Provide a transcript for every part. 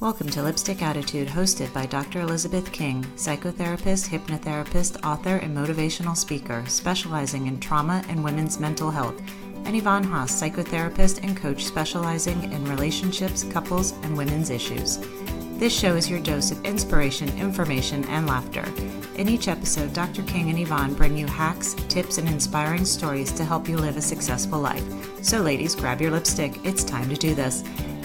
Welcome to Lipstick Attitude, hosted by Dr. Elizabeth King, psychotherapist, hypnotherapist, author, and motivational speaker, specializing in trauma and women's mental health, and Yvonne Haase, psychotherapist and coach specializing in relationships, couples, and women's issues. This show is your dose of inspiration, information, and laughter. In each episode, Dr. King and Yvonne bring you hacks, tips, and inspiring stories to help you live a successful life. So, ladies, grab your lipstick. It's time to do this.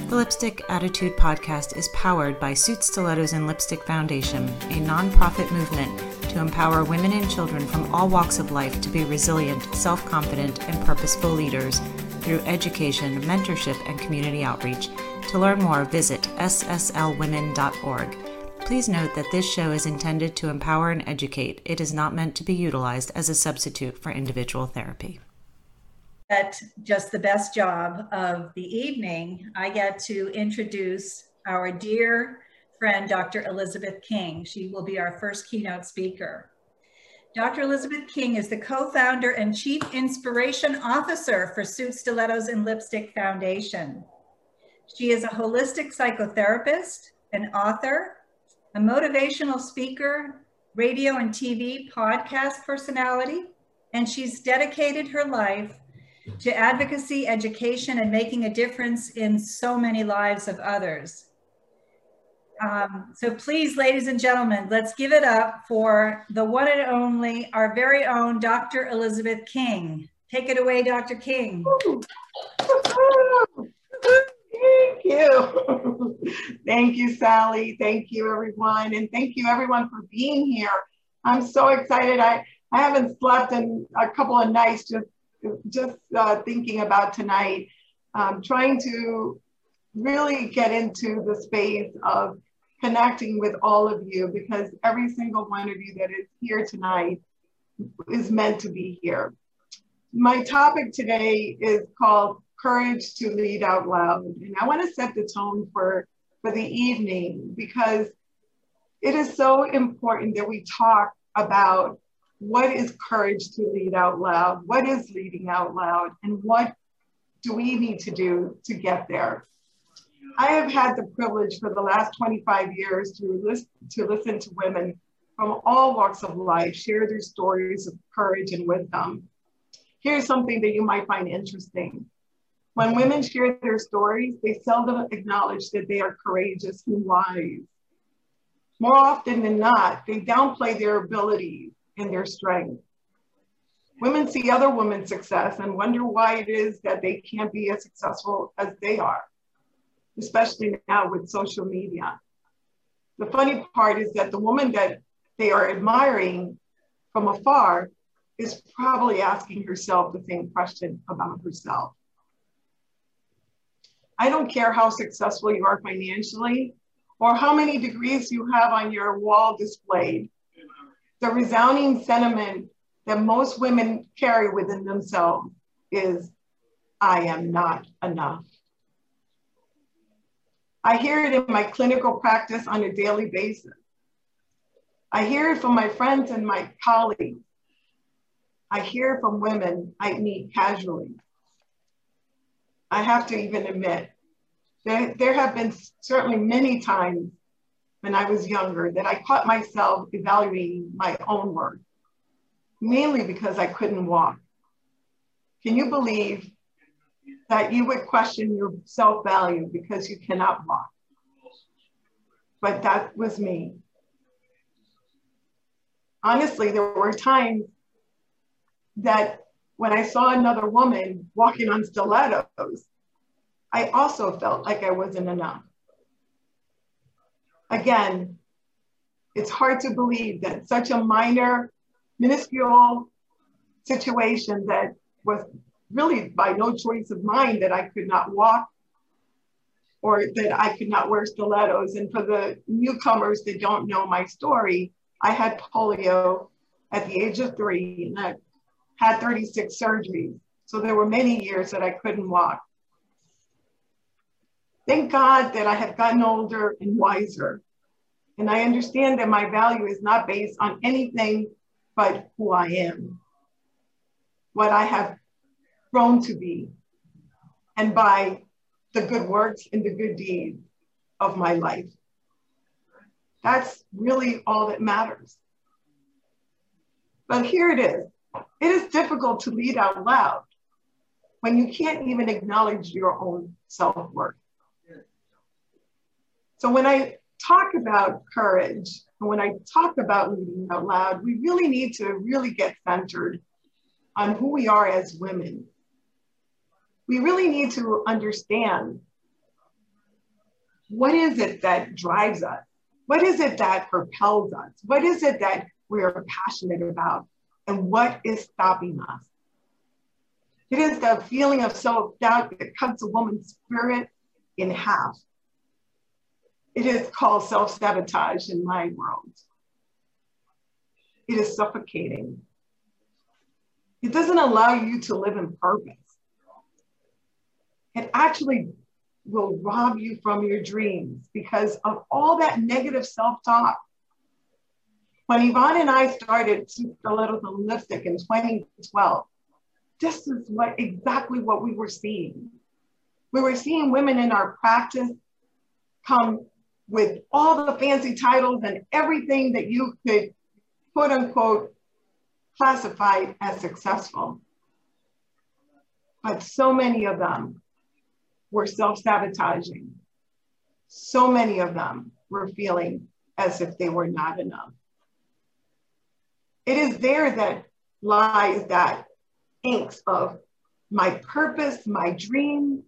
The Lipstick Attitude podcast is powered by Suits Stilettos and Lipstick Foundation, a nonprofit movement to empower women and children from all walks of life to be resilient, self confident, and purposeful leaders through education, mentorship, and community outreach. To learn more, visit sslwomen.org. Please note that this show is intended to empower and educate. It is not meant to be utilized as a substitute for individual therapy at just the best job of the evening, I get to introduce our dear friend, Dr. Elizabeth King. She will be our first keynote speaker. Dr. Elizabeth King is the co-founder and chief inspiration officer for Suits Stilettos and Lipstick Foundation. She is a holistic psychotherapist, an author, a motivational speaker, radio and TV podcast personality, and she's dedicated her life to advocacy, education, and making a difference in so many lives of others. Um, so please, ladies and gentlemen, let's give it up for the one and only, our very own Dr. Elizabeth King. Take it away, Dr. King. Thank you. thank you, Sally. Thank you, everyone. And thank you, everyone, for being here. I'm so excited. I, I haven't slept in a couple of nights just just uh, thinking about tonight, um, trying to really get into the space of connecting with all of you because every single one of you that is here tonight is meant to be here. My topic today is called Courage to Lead Out Loud. And I want to set the tone for, for the evening because it is so important that we talk about what is courage to lead out loud? What is leading out loud? And what do we need to do to get there? I have had the privilege for the last 25 years to, listen, to listen to women from all walks of life share their stories of courage and wisdom. Here's something that you might find interesting. When women share their stories, they seldom acknowledge that they are courageous and wise. More often than not, they downplay their abilities and their strength. Women see other women's success and wonder why it is that they can't be as successful as they are, especially now with social media. The funny part is that the woman that they are admiring from afar is probably asking herself the same question about herself. I don't care how successful you are financially or how many degrees you have on your wall displayed the resounding sentiment that most women carry within themselves is, I am not enough. I hear it in my clinical practice on a daily basis. I hear it from my friends and my colleagues. I hear from women I meet casually. I have to even admit, there, there have been certainly many times when I was younger that I caught myself evaluating my own work, mainly because I couldn't walk. Can you believe that you would question your self value because you cannot walk? But that was me. Honestly, there were times that when I saw another woman walking on stilettos, I also felt like I wasn't enough again, it's hard to believe that such a minor, minuscule situation that was really by no choice of mine that I could not walk or that I could not wear stilettos. And for the newcomers that don't know my story, I had polio at the age of three and I had 36 surgeries. So there were many years that I couldn't walk. Thank God that I have gotten older and wiser. And I understand that my value is not based on anything but who I am, what I have grown to be, and by the good works and the good deeds of my life. That's really all that matters. But here it is. It is difficult to lead out loud when you can't even acknowledge your own self worth. So when I talk about courage, and when I talk about leading out loud, we really need to really get centered on who we are as women. We really need to understand what is it that drives us? What is it that propels us? What is it that we're passionate about? And what is stopping us? It is the feeling of self doubt that cuts a woman's spirit in half. It is called self sabotage in my world. It is suffocating. It doesn't allow you to live in purpose. It actually will rob you from your dreams because of all that negative self talk. When Yvonne and I started Stilettos and Lipstick in 2012, this is what exactly what we were seeing. We were seeing women in our practice come with all the fancy titles and everything that you could quote unquote classify as successful. But so many of them were self-sabotaging. So many of them were feeling as if they were not enough. It is there that lies that angst of my purpose, my dream,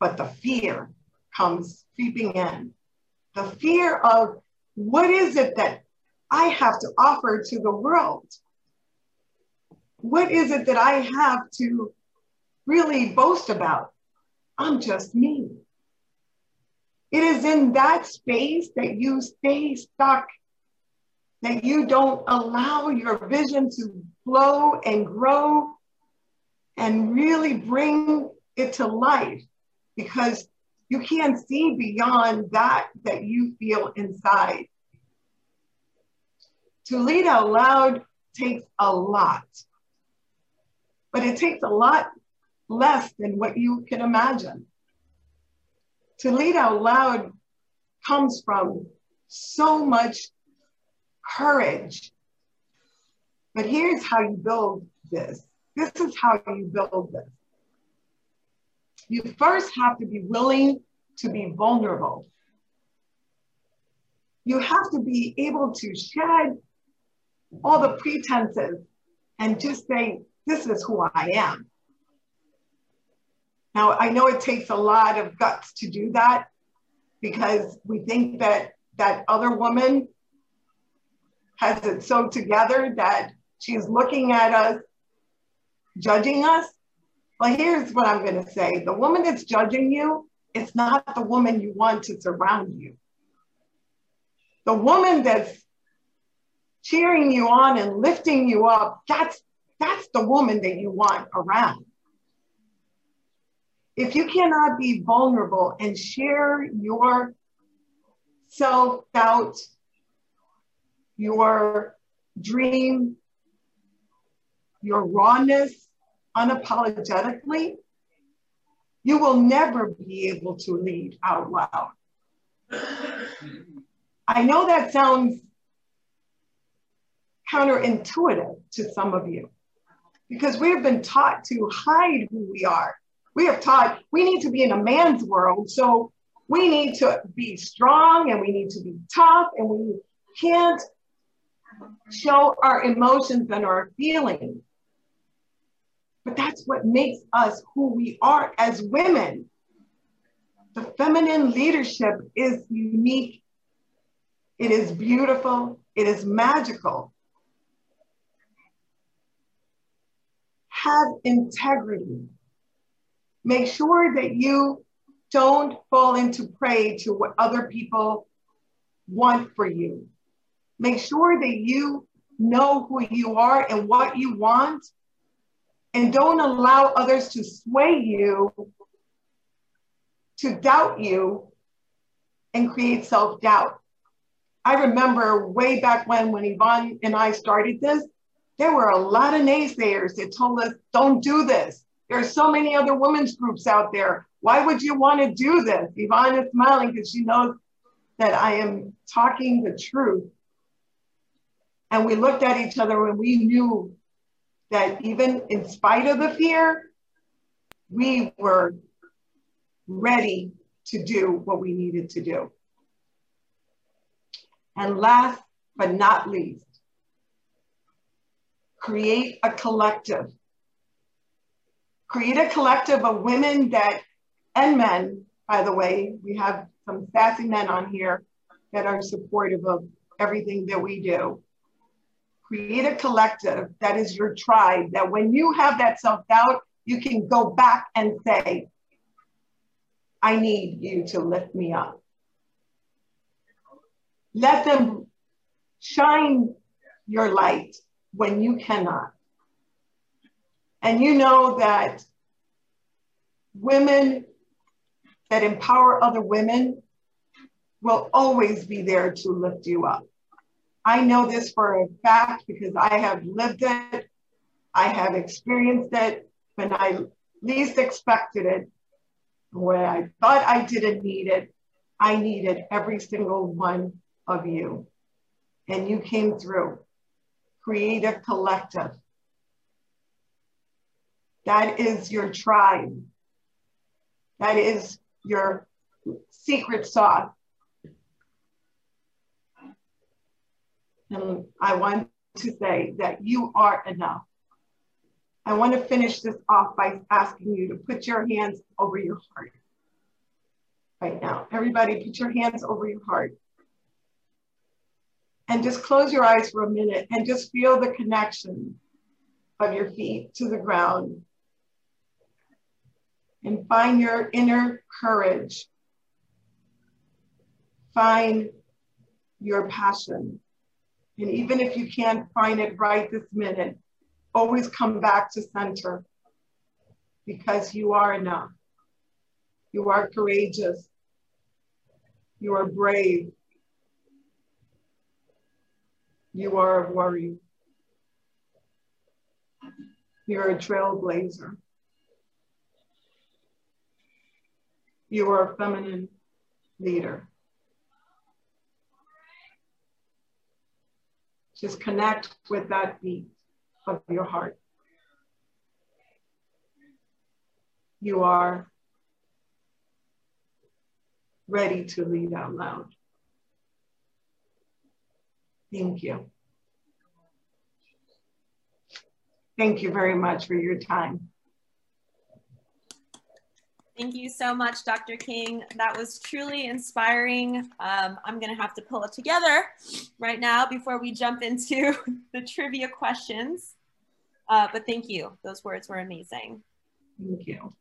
but the fear comes creeping in. The fear of what is it that I have to offer to the world? What is it that I have to really boast about? I'm just me. It is in that space that you stay stuck, that you don't allow your vision to flow and grow and really bring it to life because you can't see beyond that that you feel inside. To lead out loud takes a lot, but it takes a lot less than what you can imagine. To lead out loud comes from so much courage. But here's how you build this. This is how you build this you first have to be willing to be vulnerable. You have to be able to shed all the pretenses and just say, this is who I am. Now, I know it takes a lot of guts to do that because we think that that other woman has it so together that she's looking at us, judging us. Well, here's what I'm going to say the woman that's judging you, it's not the woman you want to surround you. The woman that's cheering you on and lifting you up, that's, that's the woman that you want around. If you cannot be vulnerable and share your self doubt, your dream, your rawness, unapologetically, you will never be able to lead out loud. I know that sounds counterintuitive to some of you because we have been taught to hide who we are. We have taught we need to be in a man's world, so we need to be strong and we need to be tough and we can't show our emotions and our feelings. But that's what makes us who we are as women. The feminine leadership is unique, it is beautiful, it is magical. Have integrity. Make sure that you don't fall into prey to what other people want for you. Make sure that you know who you are and what you want and don't allow others to sway you, to doubt you, and create self doubt. I remember way back when, when Yvonne and I started this, there were a lot of naysayers that told us, don't do this. There are so many other women's groups out there. Why would you want to do this? Yvonne is smiling because she knows that I am talking the truth. And we looked at each other and we knew that even in spite of the fear, we were ready to do what we needed to do. And last but not least, create a collective. Create a collective of women that, and men, by the way, we have some sassy men on here that are supportive of everything that we do. Create a collective that is your tribe, that when you have that self doubt, you can go back and say, I need you to lift me up. Let them shine your light when you cannot. And you know that women that empower other women will always be there to lift you up. I know this for a fact because I have lived it, I have experienced it when I least expected it, when I thought I didn't need it, I needed every single one of you. And you came through. Creative Collective. That is your tribe. That is your secret sauce. And I want to say that you are enough. I want to finish this off by asking you to put your hands over your heart right now. Everybody, put your hands over your heart. And just close your eyes for a minute and just feel the connection of your feet to the ground. And find your inner courage. Find your passion. And even if you can't find it right this minute, always come back to center because you are enough. You are courageous. You are brave. You are a warrior. You're a trailblazer. You are a feminine leader. Just connect with that beat of your heart. You are ready to lead out loud. Thank you. Thank you very much for your time. Thank you so much, Dr. King. That was truly inspiring. Um, I'm going to have to pull it together right now before we jump into the trivia questions. Uh, but thank you. Those words were amazing. Thank you.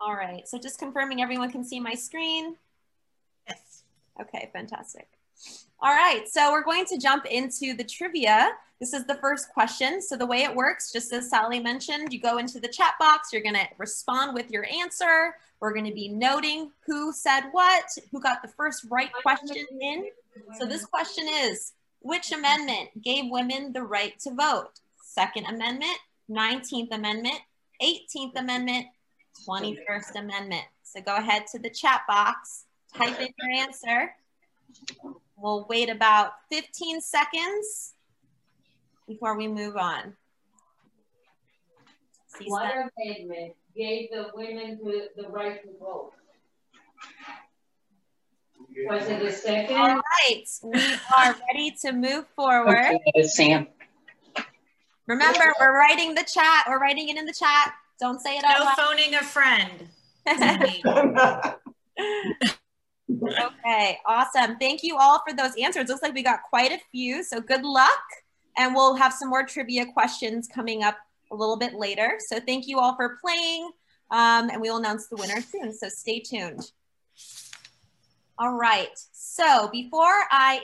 All right. So just confirming everyone can see my screen. Yes. Okay, fantastic. All right. So we're going to jump into the trivia. This is the first question. So the way it works, just as Sally mentioned, you go into the chat box, you're gonna respond with your answer. We're gonna be noting who said what, who got the first right question in. So this question is, which amendment gave women the right to vote? Second Amendment, 19th Amendment, 18th Amendment, 21st Amendment. So go ahead to the chat box, type in your answer. We'll wait about 15 seconds before we move on. What amendment gave the women the, the right to vote? Was it the second? All right, we are ready to move forward. Okay, Sam. Remember, we're writing the chat. We're writing it in the chat. Don't say it out loud. No loud. phoning a friend. okay, awesome. Thank you all for those answers. Looks like we got quite a few, so good luck. And we'll have some more trivia questions coming up a little bit later. So thank you all for playing, um, and we will announce the winner soon, so stay tuned. All right, so before I